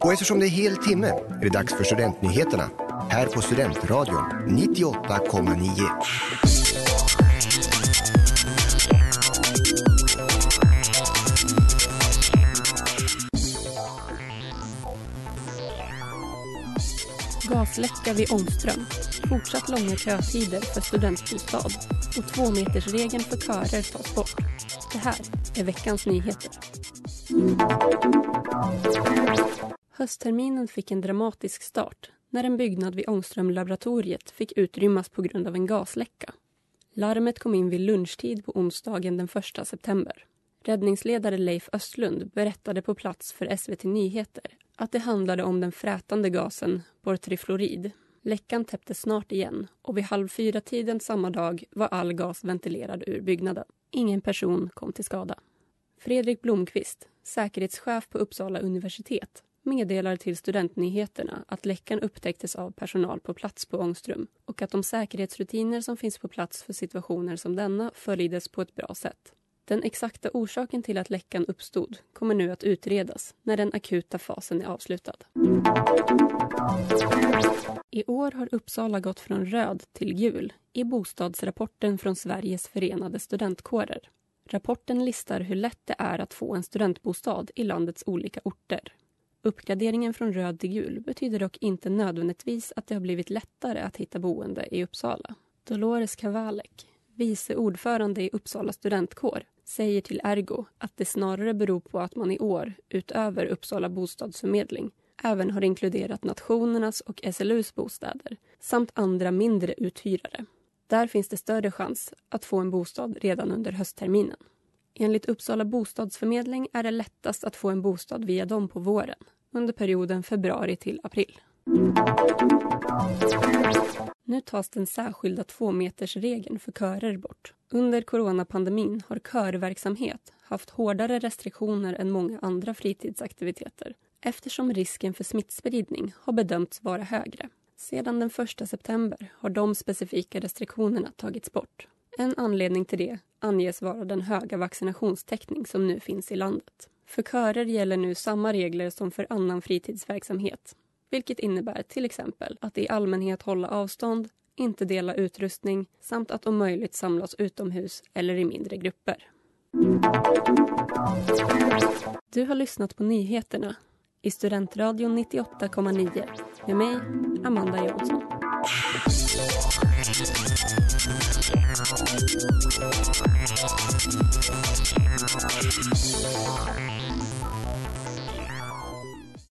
Och eftersom det är hel timme är det dags för Studentnyheterna här på Studentradion 98,9. Gasläcka vid Ångström. Fortsatt långa kötider för studentbostad. Och tvåmetersregeln för körer tas bort. Det här är veckans nyheter. Höstterminen fick en dramatisk start när en byggnad vid Ångströmlaboratoriet fick utrymmas på grund av en gasläcka. Larmet kom in vid lunchtid på onsdagen den 1 september. Räddningsledare Leif Östlund berättade på plats för SVT Nyheter att det handlade om den frätande gasen bortrifluorid. Läckan täpptes snart igen och vid halv fyra-tiden samma dag var all gas ventilerad ur byggnaden. Ingen person kom till skada. Fredrik Blomqvist, säkerhetschef på Uppsala universitet meddelar till Studentnyheterna att läckan upptäcktes av personal på plats på Ångström och att de säkerhetsrutiner som finns på plats för situationer som denna följdes på ett bra sätt. Den exakta orsaken till att läckan uppstod kommer nu att utredas när den akuta fasen är avslutad. I år har Uppsala gått från röd till gul i bostadsrapporten från Sveriges förenade studentkårer. Rapporten listar hur lätt det är att få en studentbostad i landets olika orter. Uppgraderingen från röd till gul betyder dock inte nödvändigtvis att det har blivit lättare att hitta boende i Uppsala. Dolores Kavalek, vice ordförande i Uppsala studentkår, säger till Ergo att det snarare beror på att man i år, utöver Uppsala bostadsförmedling, även har inkluderat nationernas och SLUs bostäder samt andra mindre uthyrare. Där finns det större chans att få en bostad redan under höstterminen. Enligt Uppsala bostadsförmedling är det lättast att få en bostad via dem på våren, under perioden februari till april. Nu tas den särskilda tvåmetersregeln för körer bort. Under coronapandemin har körverksamhet haft hårdare restriktioner än många andra fritidsaktiviteter eftersom risken för smittspridning har bedömts vara högre. Sedan den 1 september har de specifika restriktionerna tagits bort. En anledning till det anges vara den höga vaccinationstäckning som nu finns i landet. För körer gäller nu samma regler som för annan fritidsverksamhet vilket innebär till exempel att i allmänhet hålla avstånd, inte dela utrustning samt att om möjligt samlas utomhus eller i mindre grupper. Du har lyssnat på nyheterna i Studentradion 98,9 med mig, Amanda Jonsson.